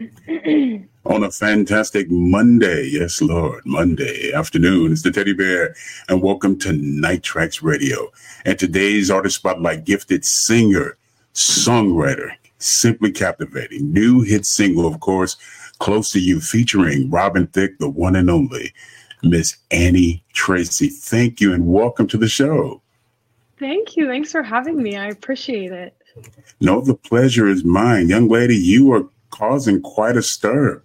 on a fantastic Monday. Yes, Lord, Monday afternoon. It's the Teddy Bear, and welcome to Night Traxx Radio. And today's artist spotlight gifted singer, songwriter, simply captivating. New hit single, of course, Close to You, featuring Robin Thicke, the one and only Miss Annie Tracy. Thank you and welcome to the show. Thank you. Thanks for having me. I appreciate it. No, the pleasure is mine. Young lady, you are causing quite a stir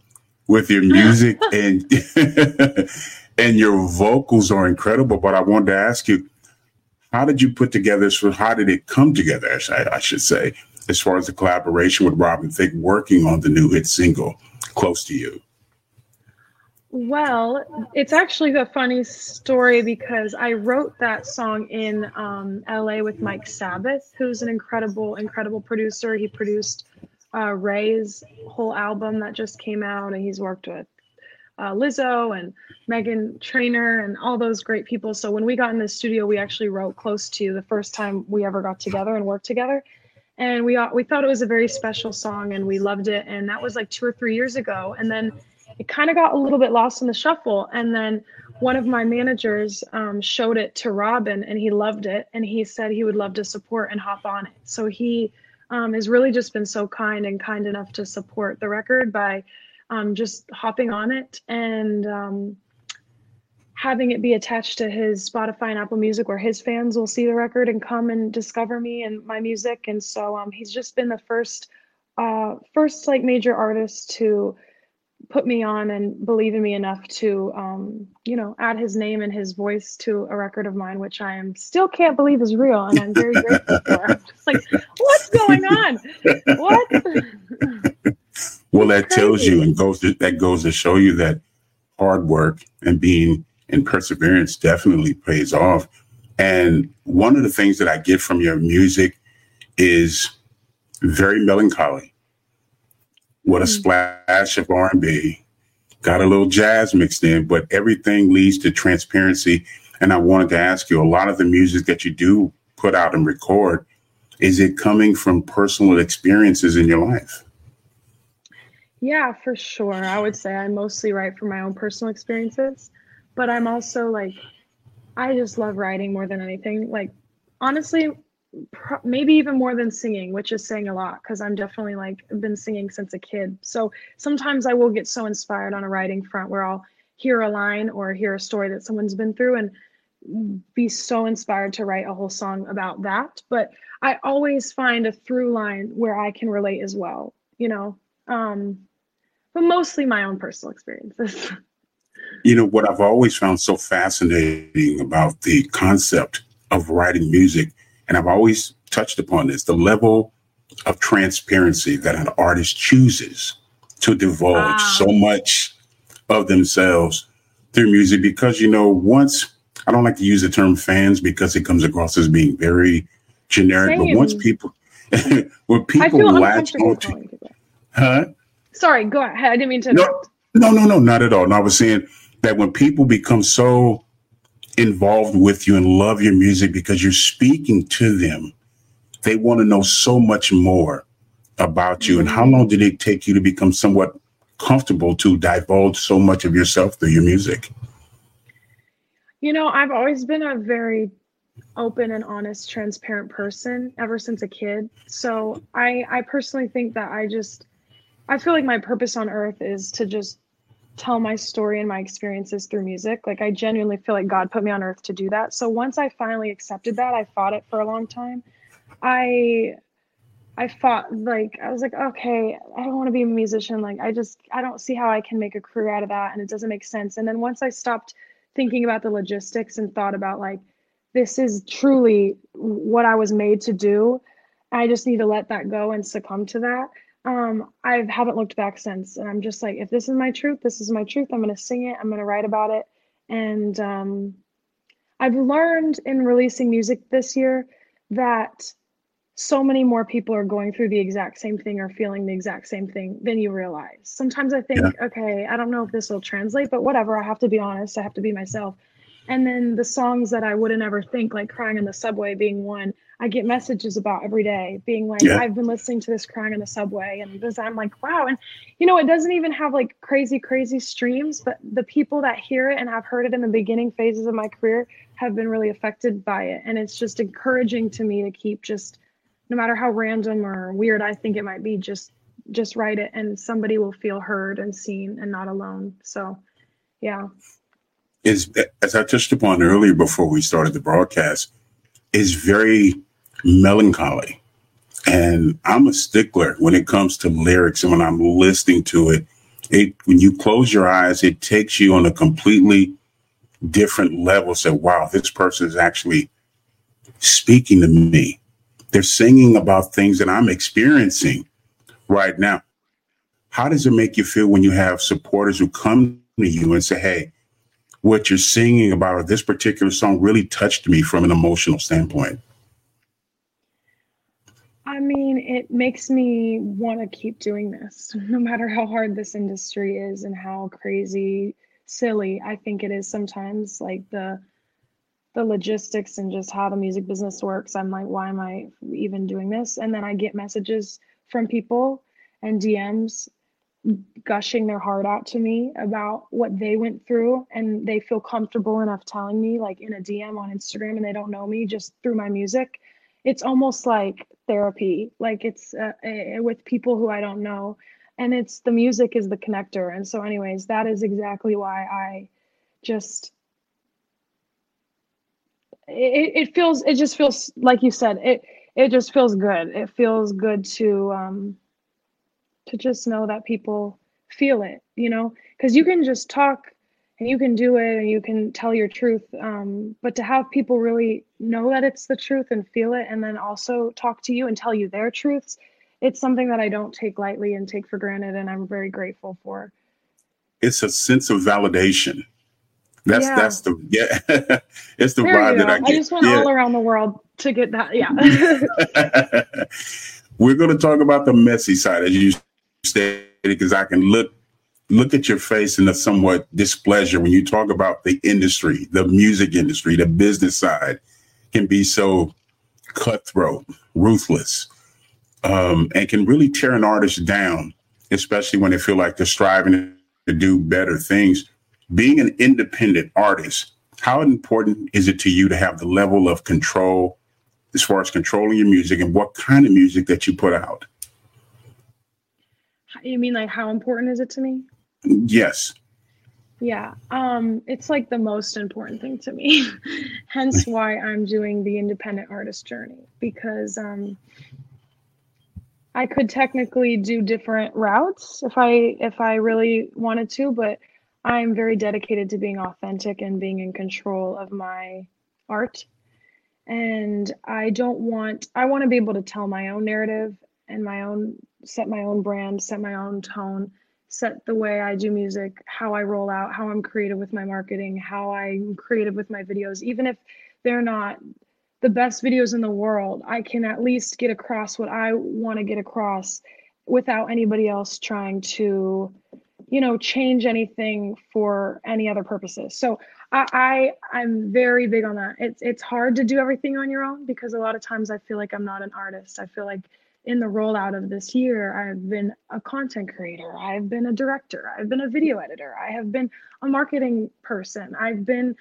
with your music and and your vocals are incredible. But I wanted to ask you, how did you put together so how did it come together, I, I should say, as far as the collaboration with Robin Thicke working on the new hit single, Close to You? Well, it's actually a funny story because I wrote that song in um, LA with Mike Sabath, who's an incredible, incredible producer. He produced uh, Raye's whole album that just came out, and he's worked with uh, Lizzo and Meghan Trainor and all those great people. So when we got in the studio, we actually wrote "Close to" the first time we ever got together and worked together, and we we thought it was a very special song, and we loved it. And that was like two or three years ago, and then it kind of got a little bit lost in the shuffle. And then one of my managers um, showed it to Robin, and he loved it, and he said he would love to support and hop on it. So he um, has really just been so kind and kind enough to support the record by um, just hopping on it and um, having it be attached to his Spotify and Apple Music, where his fans will see the record and come and discover me and my music. And so um, he's just been the first, uh, first like major artist to put me on and believe in me enough to um, you know add his name and his voice to a record of mine which i am still can't believe is real and i'm very grateful for. I'm just like what's going on? What? Well that tells you and goes to, that goes to show you that hard work and being and perseverance definitely pays off. And one of the things that i get from your music is very melancholy with a mm. splash of R&B, got a little jazz mixed in, but everything leads to transparency. And I wanted to ask you, a lot of the music that you do put out and record, is it coming from personal experiences in your life? Yeah, for sure. I would say I mostly write from my own personal experiences, but I'm also like, I just love writing more than anything. Like, honestly, maybe even more than singing, which is saying a lot because I'm definitely like been singing since a kid. So sometimes I will get so inspired on a writing front where I'll hear a line or hear a story that someone's been through and be so inspired to write a whole song about that. But I always find a through line where I can relate as well, you know. Um, but mostly my own personal experiences. you know what I've always found so fascinating about the concept of writing music and I've always touched upon this, the level of transparency that an artist chooses to divulge wow. so much of themselves through music because you know once I don't like to use the term fans because it comes across as being very generic, Same. but once people when people latch onto huh? Sorry, go ahead. I didn't mean to no, no, no, no, not at all. No, I was saying that when people become so involved with you and love your music because you're speaking to them. They want to know so much more about you. And how mm-hmm. long did it take you to become somewhat comfortable to divulge so much of yourself through your music? You know, I've always been a very open and honest, transparent person ever since a kid. So I I personally think that I just I feel like my purpose on earth is to just tell my story and my experiences through music. Like I genuinely feel like God put me on earth to do that. So once I finally accepted that, I fought it for a long time. I I fought like I was like, okay, I don't want to be a musician. Like I just I don't see how I can make a career out of that and it doesn't make sense. And then once I stopped thinking about the logistics and thought about like this is truly what I was made to do, I just need to let that go and succumb to that um, I haven't looked back since. And I'm just like, if this is my truth, this is my truth. I'm going to sing it. I'm going to write about it. And um, I've learned in releasing music this year that so many more people are going through the exact same thing or feeling the exact same thing than you realize. Sometimes I think, yeah. okay, I don't know if this will translate, but whatever. I have to be honest. I have to be myself. And then the songs that I wouldn't ever think, like Crying in the Subway being one, I get messages about every day being like, yeah. I've been listening to this crying on the subway. And this, I'm like, wow. And, you know, it doesn't even have like crazy, crazy streams, but the people that hear it and have heard it in the beginning phases of my career have been really affected by it. And it's just encouraging to me to keep just, no matter how random or weird I think it might be, just, just write it and somebody will feel heard and seen and not alone. So, yeah. Is, as I touched upon earlier before we started the broadcast, is very melancholy. And I'm a stickler when it comes to lyrics and when I'm listening to it. It when you close your eyes, it takes you on a completely different level. Say, wow, this person is actually speaking to me. They're singing about things that I'm experiencing right now. How does it make you feel when you have supporters who come to you and say, hey, what you're singing about or this particular song really touched me from an emotional standpoint? I mean, it makes me want to keep doing this, no matter how hard this industry is and how crazy, silly I think it is sometimes. Like the the logistics and just how the music business works. I'm like, why am I even doing this? And then I get messages from people and DMs gushing their heart out to me about what they went through and they feel comfortable enough telling me like in a DM on Instagram and they don't know me just through my music it's almost like therapy like it's uh, with people who i don't know. And it's the music is the connector. And so anyways that is exactly why i just it, it feels it just feels like you said it it just feels good. It feels good to um to just know that people feel it you know? Because you can just talk and you can do it and you can tell your truth um, but to have people really know that it's the truth and feel it and then also talk to you and tell you their truths it's something that i don't take lightly and take for granted and i'm very grateful for. It's a sense of validation. That's yeah. that's the yeah it's the there vibe that i get. i just went yeah. all around the world to get that yeah. We're going to talk about the messy side as you stated because i can look look at your face in a somewhat displeasure when you talk about the industry, the music industry, the business side can be so cutthroat, ruthless, um, and can really tear an artist down, especially when they feel like they're striving to do better things. Being an independent artist, how important is it to you to have the level of control as far as controlling your music and what kind of music that you put out? You mean like how important is it to me? Yes. Yeah, um, it's like the most important thing to me. Hence why I'm doing the independent artist journey because um, I could technically do different routes if I if I really wanted to, but I'm very dedicated to being authentic and being in control of my art. And I don't want I want to be able to tell my own narrative and my own set my own brand, set my own tone set the way I do music, how I roll out, how I'm creative with my marketing, how I'm creative with my videos, even if they're not the best videos in the world, I can at least get across what I want to get across without anybody else trying to, you know, change anything for any other purposes. So I, I I'm very big on that. It's it's hard to do everything on your own because a lot of times I feel like I'm not an artist. I feel like in the rollout of this year, I've been a content creator, I've been a director, I've been a video editor, I have been a marketing person, I've been,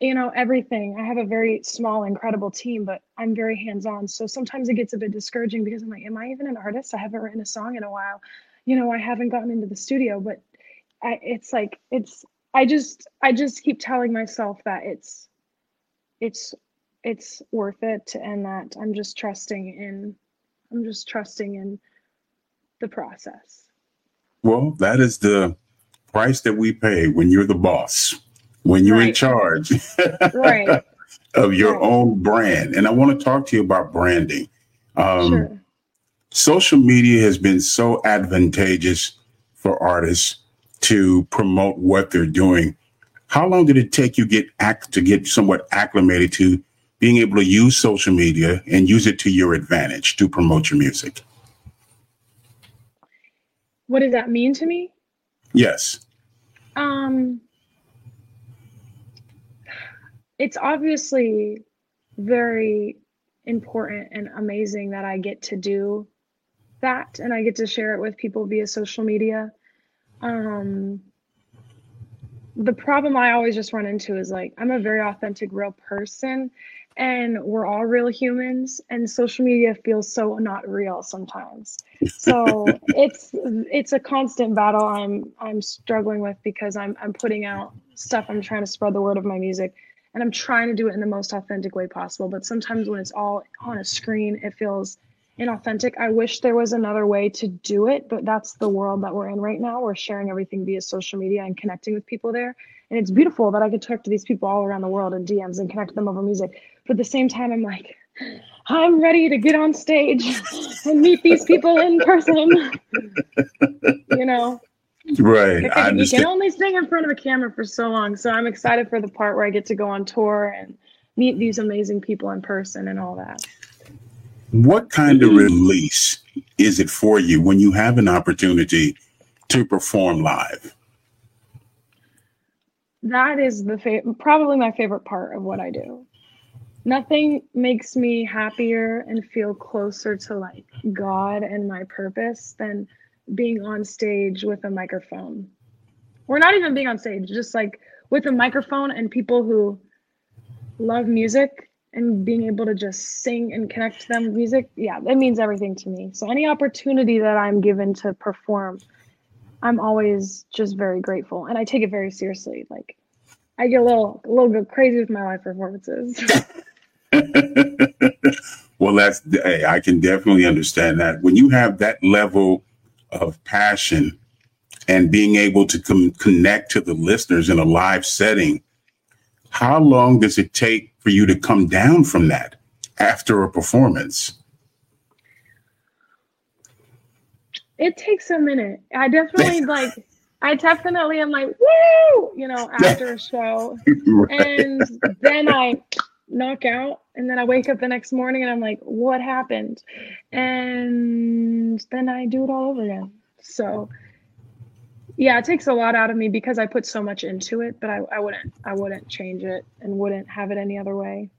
you know, everything. I have a very small, incredible team, but I'm very hands on. So sometimes it gets a bit discouraging because I'm like, am I even an artist? I haven't written a song in a while. You know, I haven't gotten into the studio, but I, it's like, it's, I just, I just keep telling myself that it's, it's, it's worth it and that I'm just trusting in I'm just trusting in the process. Well, that is the price that we pay when you're the boss, when you're right. in charge right. of your right. own brand. And I want to talk to you about branding. Um, sure. Social media has been so advantageous for artists to promote what they're doing. How long did it take you get act to get somewhat acclimated to being able to use social media and use it to your advantage to promote your music. What does that mean to me? Yes. Um it's obviously very important and amazing that I get to do that and I get to share it with people via social media. Um, the problem I always just run into is like I'm a very authentic, real person, and we're all real humans, and social media feels so not real sometimes. So it's it's a constant battle I'm I'm struggling with because I'm I'm putting out stuff. I'm trying to spread the word of my music, and I'm trying to do it in the most authentic way possible. But sometimes when it's all on a screen, it feels inauthentic. I wish there was another way to do it, but that's the world that we're in right now. We're sharing everything via social media and connecting with people there. And it's beautiful that I could talk to these people all around the world in DMs and connect them over music. But at the same time, I'm like, I'm ready to get on stage and meet these people in person. you know? Right. I you can only sing in front of a camera for so long. So I'm excited for the part where I get to go on tour and meet these amazing people in person and all that. What kind of release is it for you when you have an opportunity to perform live? That is the fa- probably my favorite part of what I do. Nothing makes me happier and feel closer to like God and my purpose than being on stage with a microphone. We're not even being on stage, just like with a microphone and people who love music and being able to just sing and connect to them with music, yeah, it means everything to me. So any opportunity that I'm given to perform, I'm always just very grateful, and I take it very seriously. Like, I get a little a little bit crazy with my live performances. well, that's hey, I can definitely understand that when you have that level of passion and being able to com- connect to the listeners in a live setting how long does it take for you to come down from that after a performance? It takes a minute. I definitely like I definitely am like, woo, you know, after a show. right. And then I knock out and then I wake up the next morning and I'm like, what happened? And then I do it all over again. So yeah it takes a lot out of me because i put so much into it but i, I wouldn't i wouldn't change it and wouldn't have it any other way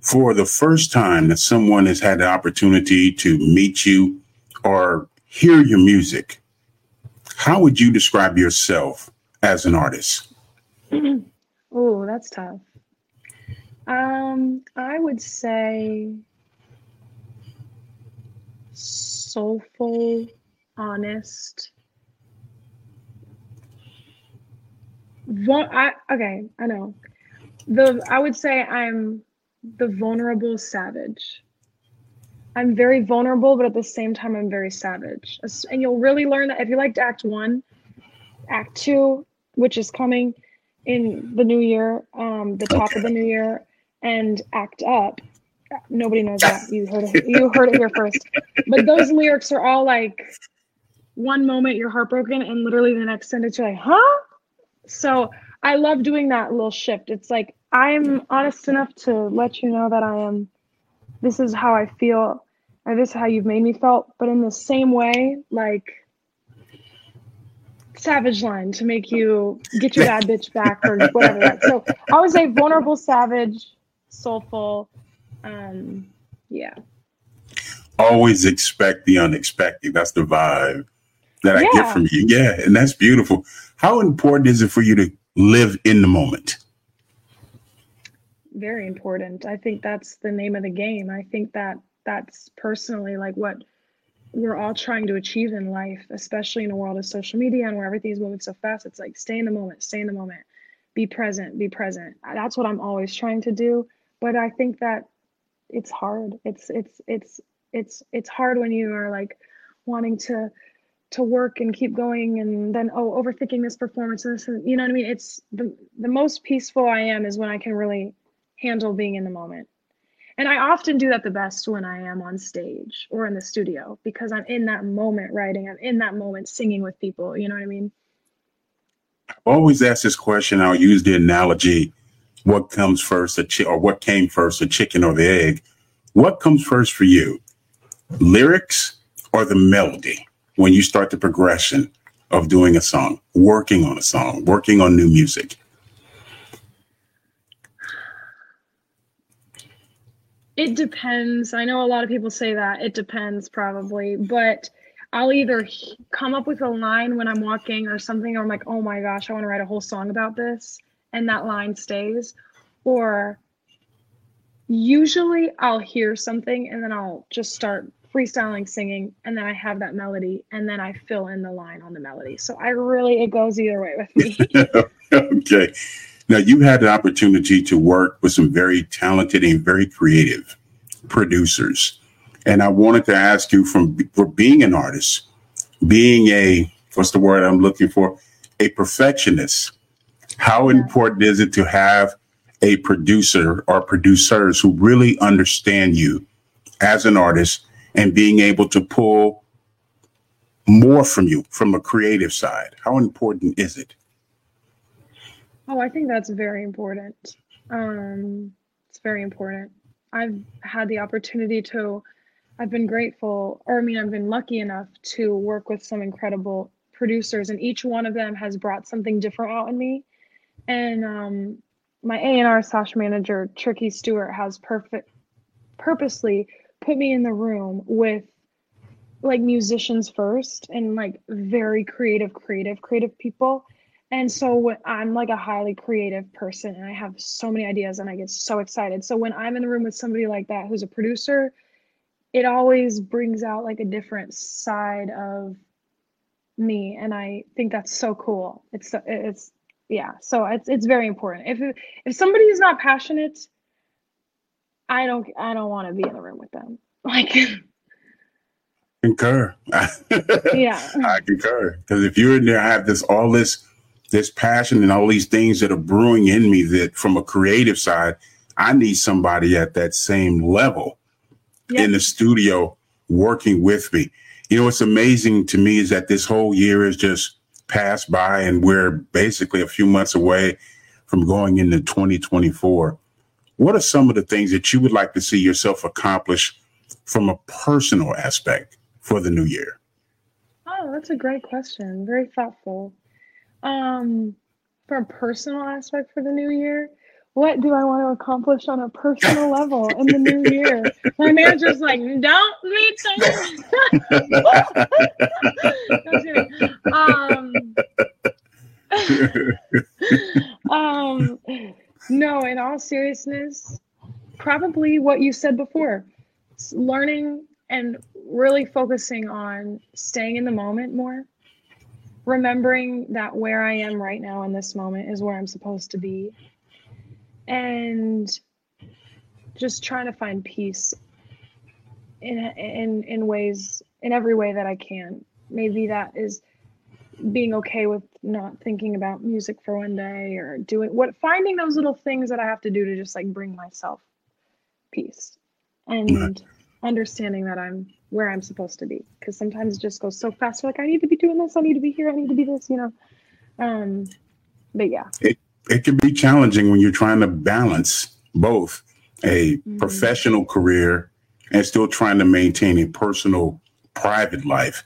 for the first time that someone has had the opportunity to meet you or hear your music how would you describe yourself as an artist oh that's tough would say soulful honest I, okay, I know. The I would say I'm the vulnerable savage. I'm very vulnerable, but at the same time, I'm very savage. And you'll really learn that if you liked Act One, Act Two, which is coming in the new year, um, the top of the new year, and Act Up. Nobody knows that. You heard it. You heard it here first. But those lyrics are all like, one moment you're heartbroken, and literally the next sentence you're like, huh? So I love doing that little shift. It's like I'm honest enough to let you know that I am. This is how I feel, or this is how you've made me felt. But in the same way, like savage line to make you get your bad bitch back or whatever. So I would say vulnerable, savage, soulful. Um, yeah. Always expect the unexpected. That's the vibe that I yeah. get from you. Yeah, and that's beautiful. How important is it for you to live in the moment? Very important. I think that's the name of the game. I think that that's personally like what we're all trying to achieve in life, especially in a world of social media and where everything's moving so fast. It's like stay in the moment, stay in the moment, be present, be present. That's what I'm always trying to do. But I think that it's hard. It's it's it's it's it's hard when you are like wanting to to work and keep going and then oh overthinking this performance and this and you know what I mean? It's the the most peaceful I am is when I can really handle being in the moment. And I often do that the best when I am on stage or in the studio because I'm in that moment writing I'm in that moment singing with people you know what I mean? I always ask this question I'll use the analogy what comes first chi- or what came first the chicken or the egg what comes first for you lyrics or the melody when you start the progression of doing a song, working on a song, working on new music? It depends. I know a lot of people say that. It depends, probably. But I'll either come up with a line when I'm walking or something, or I'm like, oh my gosh, I want to write a whole song about this. And that line stays. Or usually I'll hear something and then I'll just start freestyling singing and then I have that melody and then I fill in the line on the melody. So I really it goes either way with me. okay. Now you had the opportunity to work with some very talented and very creative producers. And I wanted to ask you from for being an artist, being a what's the word I'm looking for? A perfectionist. How important is it to have a producer or producers who really understand you as an artist and being able to pull more from you from a creative side? How important is it? Oh, I think that's very important. Um, it's very important. I've had the opportunity to, I've been grateful, or I mean, I've been lucky enough to work with some incredible producers, and each one of them has brought something different out in me. And um, my A&R slash manager, Tricky Stewart, has perfect, purposely put me in the room with like musicians first and like very creative, creative, creative people. And so I'm like a highly creative person and I have so many ideas and I get so excited. So when I'm in the room with somebody like that who's a producer, it always brings out like a different side of me and I think that's so cool. It's it's yeah, so it's it's very important. If if somebody is not passionate, I don't I don't want to be in the room with them. Like concur. yeah. I concur. Because if you're in there, I have this all this this passion and all these things that are brewing in me that from a creative side, I need somebody at that same level yep. in the studio working with me. You know, what's amazing to me is that this whole year is just passed by and we're basically a few months away from going into 2024. What are some of the things that you would like to see yourself accomplish from a personal aspect for the new year? Oh, that's a great question. Very thoughtful. Um, from a personal aspect for the new year, what do I want to accomplish on a personal level in the new year? My manager's like, don't be um, um, no, in all seriousness, probably what you said before. Learning and really focusing on staying in the moment more. Remembering that where i am right now in this moment is where i'm supposed to be. And just trying to find peace in in in ways in every way that i can. Maybe that is being okay with not thinking about music for one day or doing what finding those little things that i have to do to just like bring myself peace and understanding that I'm where I'm supposed to be. Because sometimes it just goes so fast. Like I need to be doing this. I need to be here. I need to be this. You know. Um, but yeah. It it can be challenging when you're trying to balance both a mm-hmm. professional career and still trying to maintain a personal private life.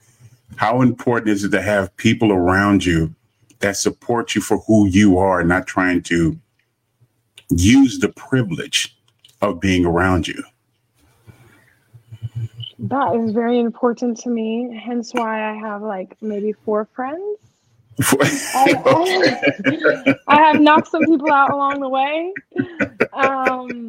How important is it to have people around you that support you for who you are, not trying to use the privilege of being around you? That is very important to me. Hence why I have like maybe four friends. I, I, I, have knocked some people out along the way. Um,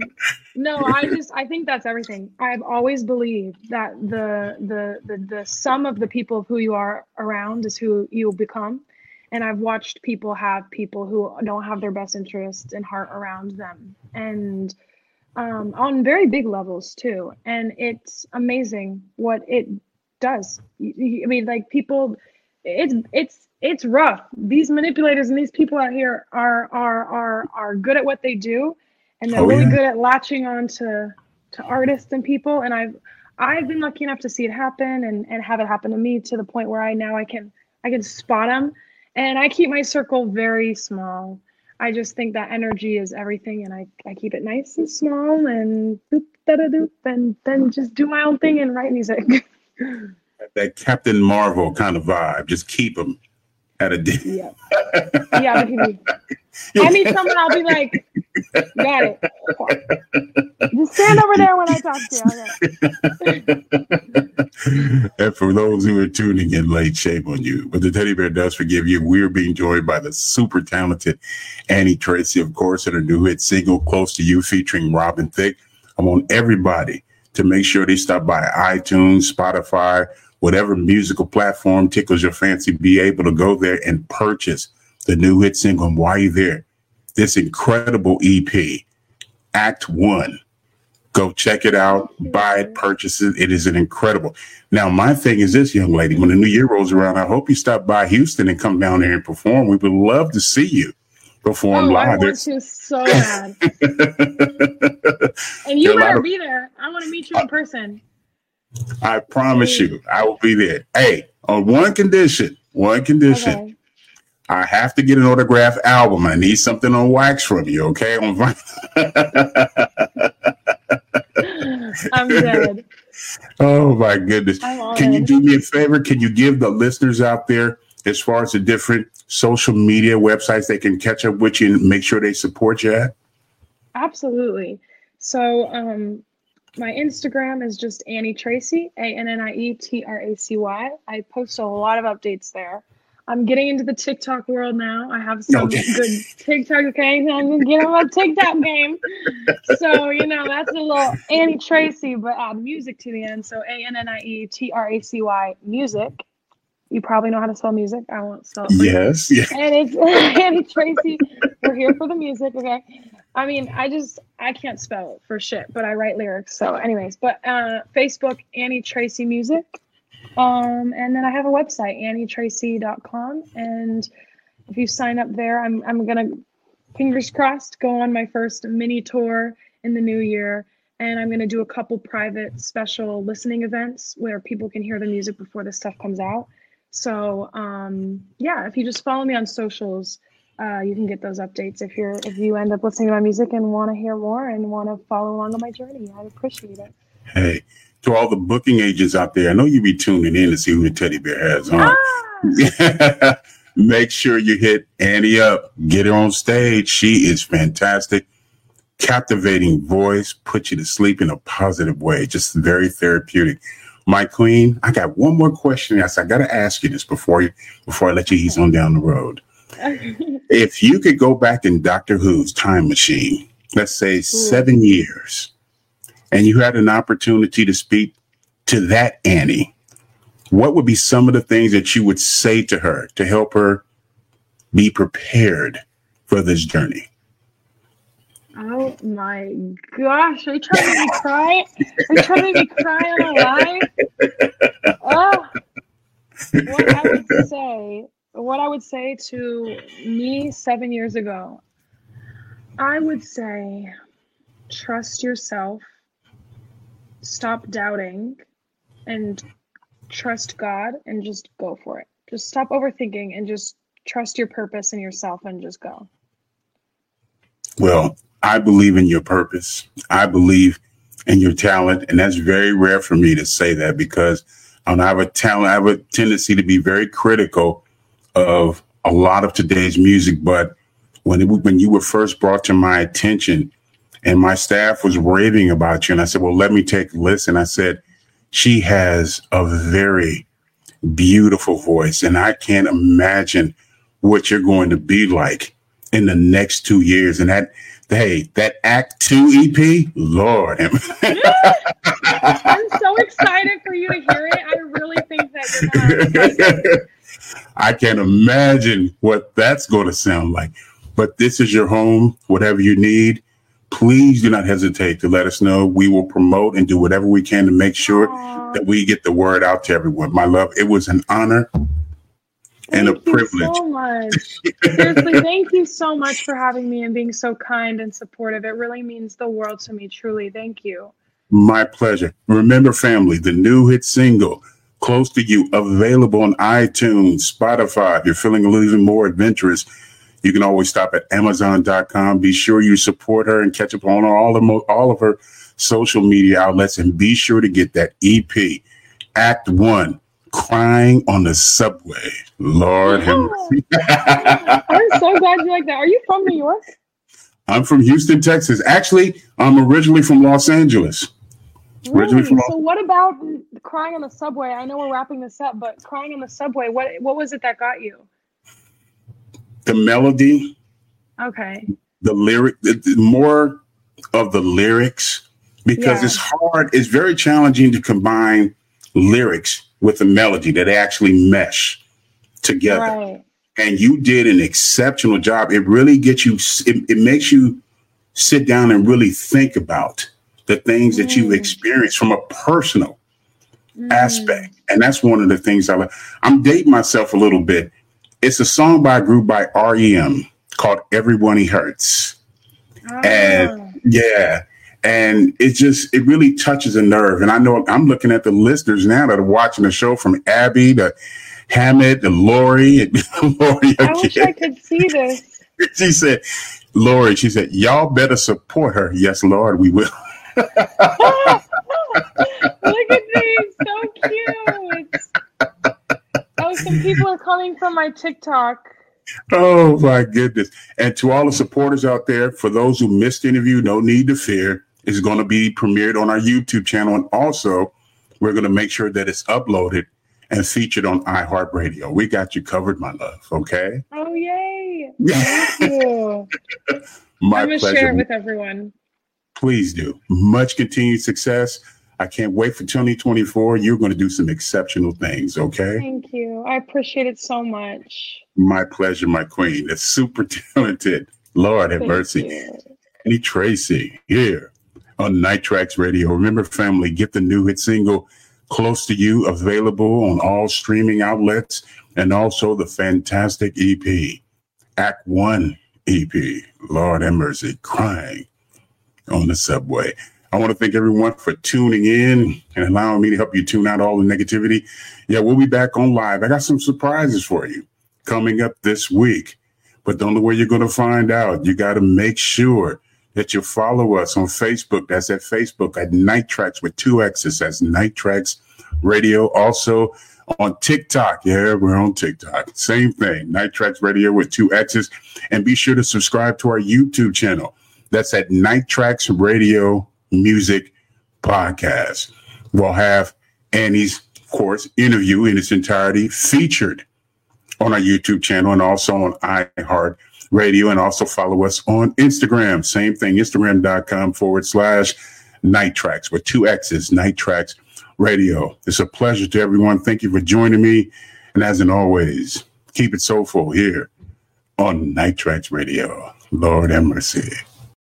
no, I just I think that's everything. I've always believed that the, the the the sum of the people of who you are around is who you become. And I've watched people have people who don't have their best interests in heart around them. And um, on very big levels too. And it's amazing what it does. I mean, like people, it's it's it's rough. These manipulators and these people out here are are are are good at what they do, and they're oh, really yeah. good at latching on to to artists and people. And I've I've been lucky enough to see it happen and and have it happen to me to the point where I now I can I can spot them, and I keep my circle very small. I just think that energy is everything, and I, I keep it nice and small and boop, da, da, doop, and then just do my own thing and write music. that Captain Marvel kind of vibe, just keep them Had a date. Yeah. yeah, I meet someone, I'll be like, got it. Just stand over there when I talk to you. And for those who are tuning in late, shame on you. But the teddy bear does forgive you. We're being joined by the super talented Annie Tracy, of course, and her new hit single, Close to You, featuring Robin Thicke. I want everybody to make sure they stop by iTunes, Spotify, whatever musical platform tickles your fancy, be able to go there and purchase the new hit single. And while you're there, this incredible EP, Act One. Go check it out, buy it, purchase it. It is an incredible. Now, my thing is this, young lady, when the new year rolls around, I hope you stop by Houston and come down there and perform. We would love to see you perform oh, live. I want you so bad. and you better be there. I want to meet you in uh, person. I promise you, I will be there. Hey, on one condition, one condition. Okay. I have to get an autograph album. I need something on wax from you, okay? On I'm dead. Oh my goodness. Can you do me a favor? Can you give the listeners out there, as far as the different social media websites they can catch up with you and make sure they support you at? Absolutely. So um, my Instagram is just Annie Tracy, A N N I E T R A C Y. I post a lot of updates there. I'm getting into the TikTok world now. I have some okay. good TikTok. Okay, I'm getting on my TikTok game. So you know that's a little Annie Tracy, but add music to the end. So A N N I E T R A C Y music. You probably know how to spell music. I won't spell it. yes. Yeah. And it's Annie Tracy. We're here for the music. Okay. I mean, I just I can't spell for shit, but I write lyrics. So, anyways, but uh, Facebook Annie Tracy Music, um, and then I have a website annietracy.com, and if you sign up there, I'm I'm gonna fingers crossed go on my first mini tour in the new year, and I'm gonna do a couple private special listening events where people can hear the music before the stuff comes out. So um, yeah, if you just follow me on socials uh, you can get those updates if you're if you end up listening to my music and want to hear more and want to follow along on my journey. I appreciate it. Hey, to all the booking agents out there, I know you be tuning in to see who the teddy bear has on. Ah! Make sure you hit Annie up, get her on stage. She is fantastic, captivating voice, put you to sleep in a positive way, just very therapeutic. My queen, I got one more question. I I got to ask you this before you before I let you ease on down the road. if you could go back in Doctor Who's time machine, let's say Ooh. seven years, and you had an opportunity to speak to that Annie, what would be some of the things that you would say to her to help her be prepared for this journey? Oh my gosh, are you trying to make me cry? Are you trying to make me cry on a live? Oh, what I would say what I would say to me seven years ago, I would say trust yourself, stop doubting, and trust God and just go for it. Just stop overthinking and just trust your purpose and yourself and just go. Well, I believe in your purpose. I believe in your talent. And that's very rare for me to say that because I have a talent, I have a tendency to be very critical of a lot of today's music, but when it, when you were first brought to my attention, and my staff was raving about you, and I said, "Well, let me take a listen." I said, "She has a very beautiful voice, and I can't imagine what you're going to be like in the next two years." And that, hey, that Act Two EP, Lord, I'm so excited for you to hear it. I really think that you're gonna. I can't imagine what that's going to sound like. But this is your home, whatever you need. Please do not hesitate to let us know. We will promote and do whatever we can to make sure that we get the word out to everyone. My love, it was an honor and thank a privilege. so much. Seriously, thank you so much for having me and being so kind and supportive. It really means the world to me, truly. Thank you. My pleasure. Remember, family, the new hit single, close to you, available on iTunes, Spotify. If you're feeling a little even more adventurous, you can always stop at Amazon.com. Be sure you support her and catch up on all of all of her social media outlets, and be sure to get that EP, Act One, crying on the subway. Lord have. I'm so glad you like that. Are you from New York? I'm from Houston, Texas. Actually, I'm originally from Los Angeles. Really? So what about crying on the subway? I know we're wrapping this up, but crying on the subway, what what was it that got you? The melody. Okay. The lyric, more of the lyrics, because yeah. it's hard. It's very challenging to combine lyrics with a melody that actually mesh together. Right. And you did an exceptional job. It really gets you. It, it makes you sit down and really think about the things that you've mm. from a personal mm. aspect. And that's one of the things I like. I'm dating myself a little bit. It's a song by a group by REM called Everyone He Hurts. Oh. And yeah, and it just it really touches a nerve. And I know I'm looking at the listeners now that are watching the show from Abby to Hammett to Lori. And Lori I wish I could see this. she said, Lori, she said, y'all better support her. Yes, Lord, we will. Look at these, so cute. Oh, some people are coming from my TikTok. Oh my goodness. And to all the supporters out there, for those who missed the interview, no need to fear. It's going to be premiered on our YouTube channel. And also, we're going to make sure that it's uploaded and featured on iHeartRadio. We got you covered, my love. Okay. Oh, yay. Thank you. my I'm going to share it with everyone. Please do. Much continued success. I can't wait for 2024. You're going to do some exceptional things, okay? Thank you. I appreciate it so much. My pleasure, my queen. That's super talented. Lord have Thank mercy. You. Annie Tracy here on Night Traxx Radio. Remember, family, get the new hit single close to you available on all streaming outlets and also the fantastic EP, Act One EP. Lord have mercy, crying on the subway. I want to thank everyone for tuning in and allowing me to help you tune out all the negativity. Yeah, we'll be back on live. I got some surprises for you coming up this week, but don't know where you're going to find out. You got to make sure that you follow us on Facebook. That's at Facebook at Night Traxx with two X's. That's Night Traxx Radio. Also on TikTok. Yeah, we're on TikTok. Same thing. Night Traxx Radio with two X's. And be sure to subscribe to our YouTube channel. That's at Night Traxx Radio Music Podcast. We'll have Annie's, of course, interview in its entirety featured on our YouTube channel and also on iHeart Radio. And also follow us on Instagram. Same thing, Instagram.com forward slash Night Traxx with two X's, Night Traxx Radio. It's a pleasure to everyone. Thank you for joining me. And as in always, keep it soulful here on Night Traxx Radio. Lord have mercy.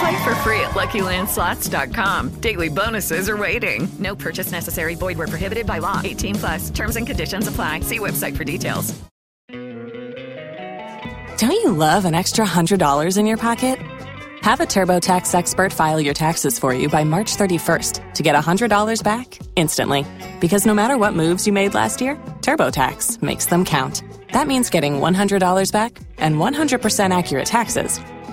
Play for free at LuckyLandSlots.com. Daily bonuses are waiting. No purchase necessary. Void where prohibited by law. 18 plus. Terms and conditions apply. See website for details. Don't you love an extra $100 in your pocket? Have a TurboTax expert file your taxes for you by March 31st to get $100 back instantly. Because no matter what moves you made last year, TurboTax makes them count. That means getting $100 back and 100% accurate taxes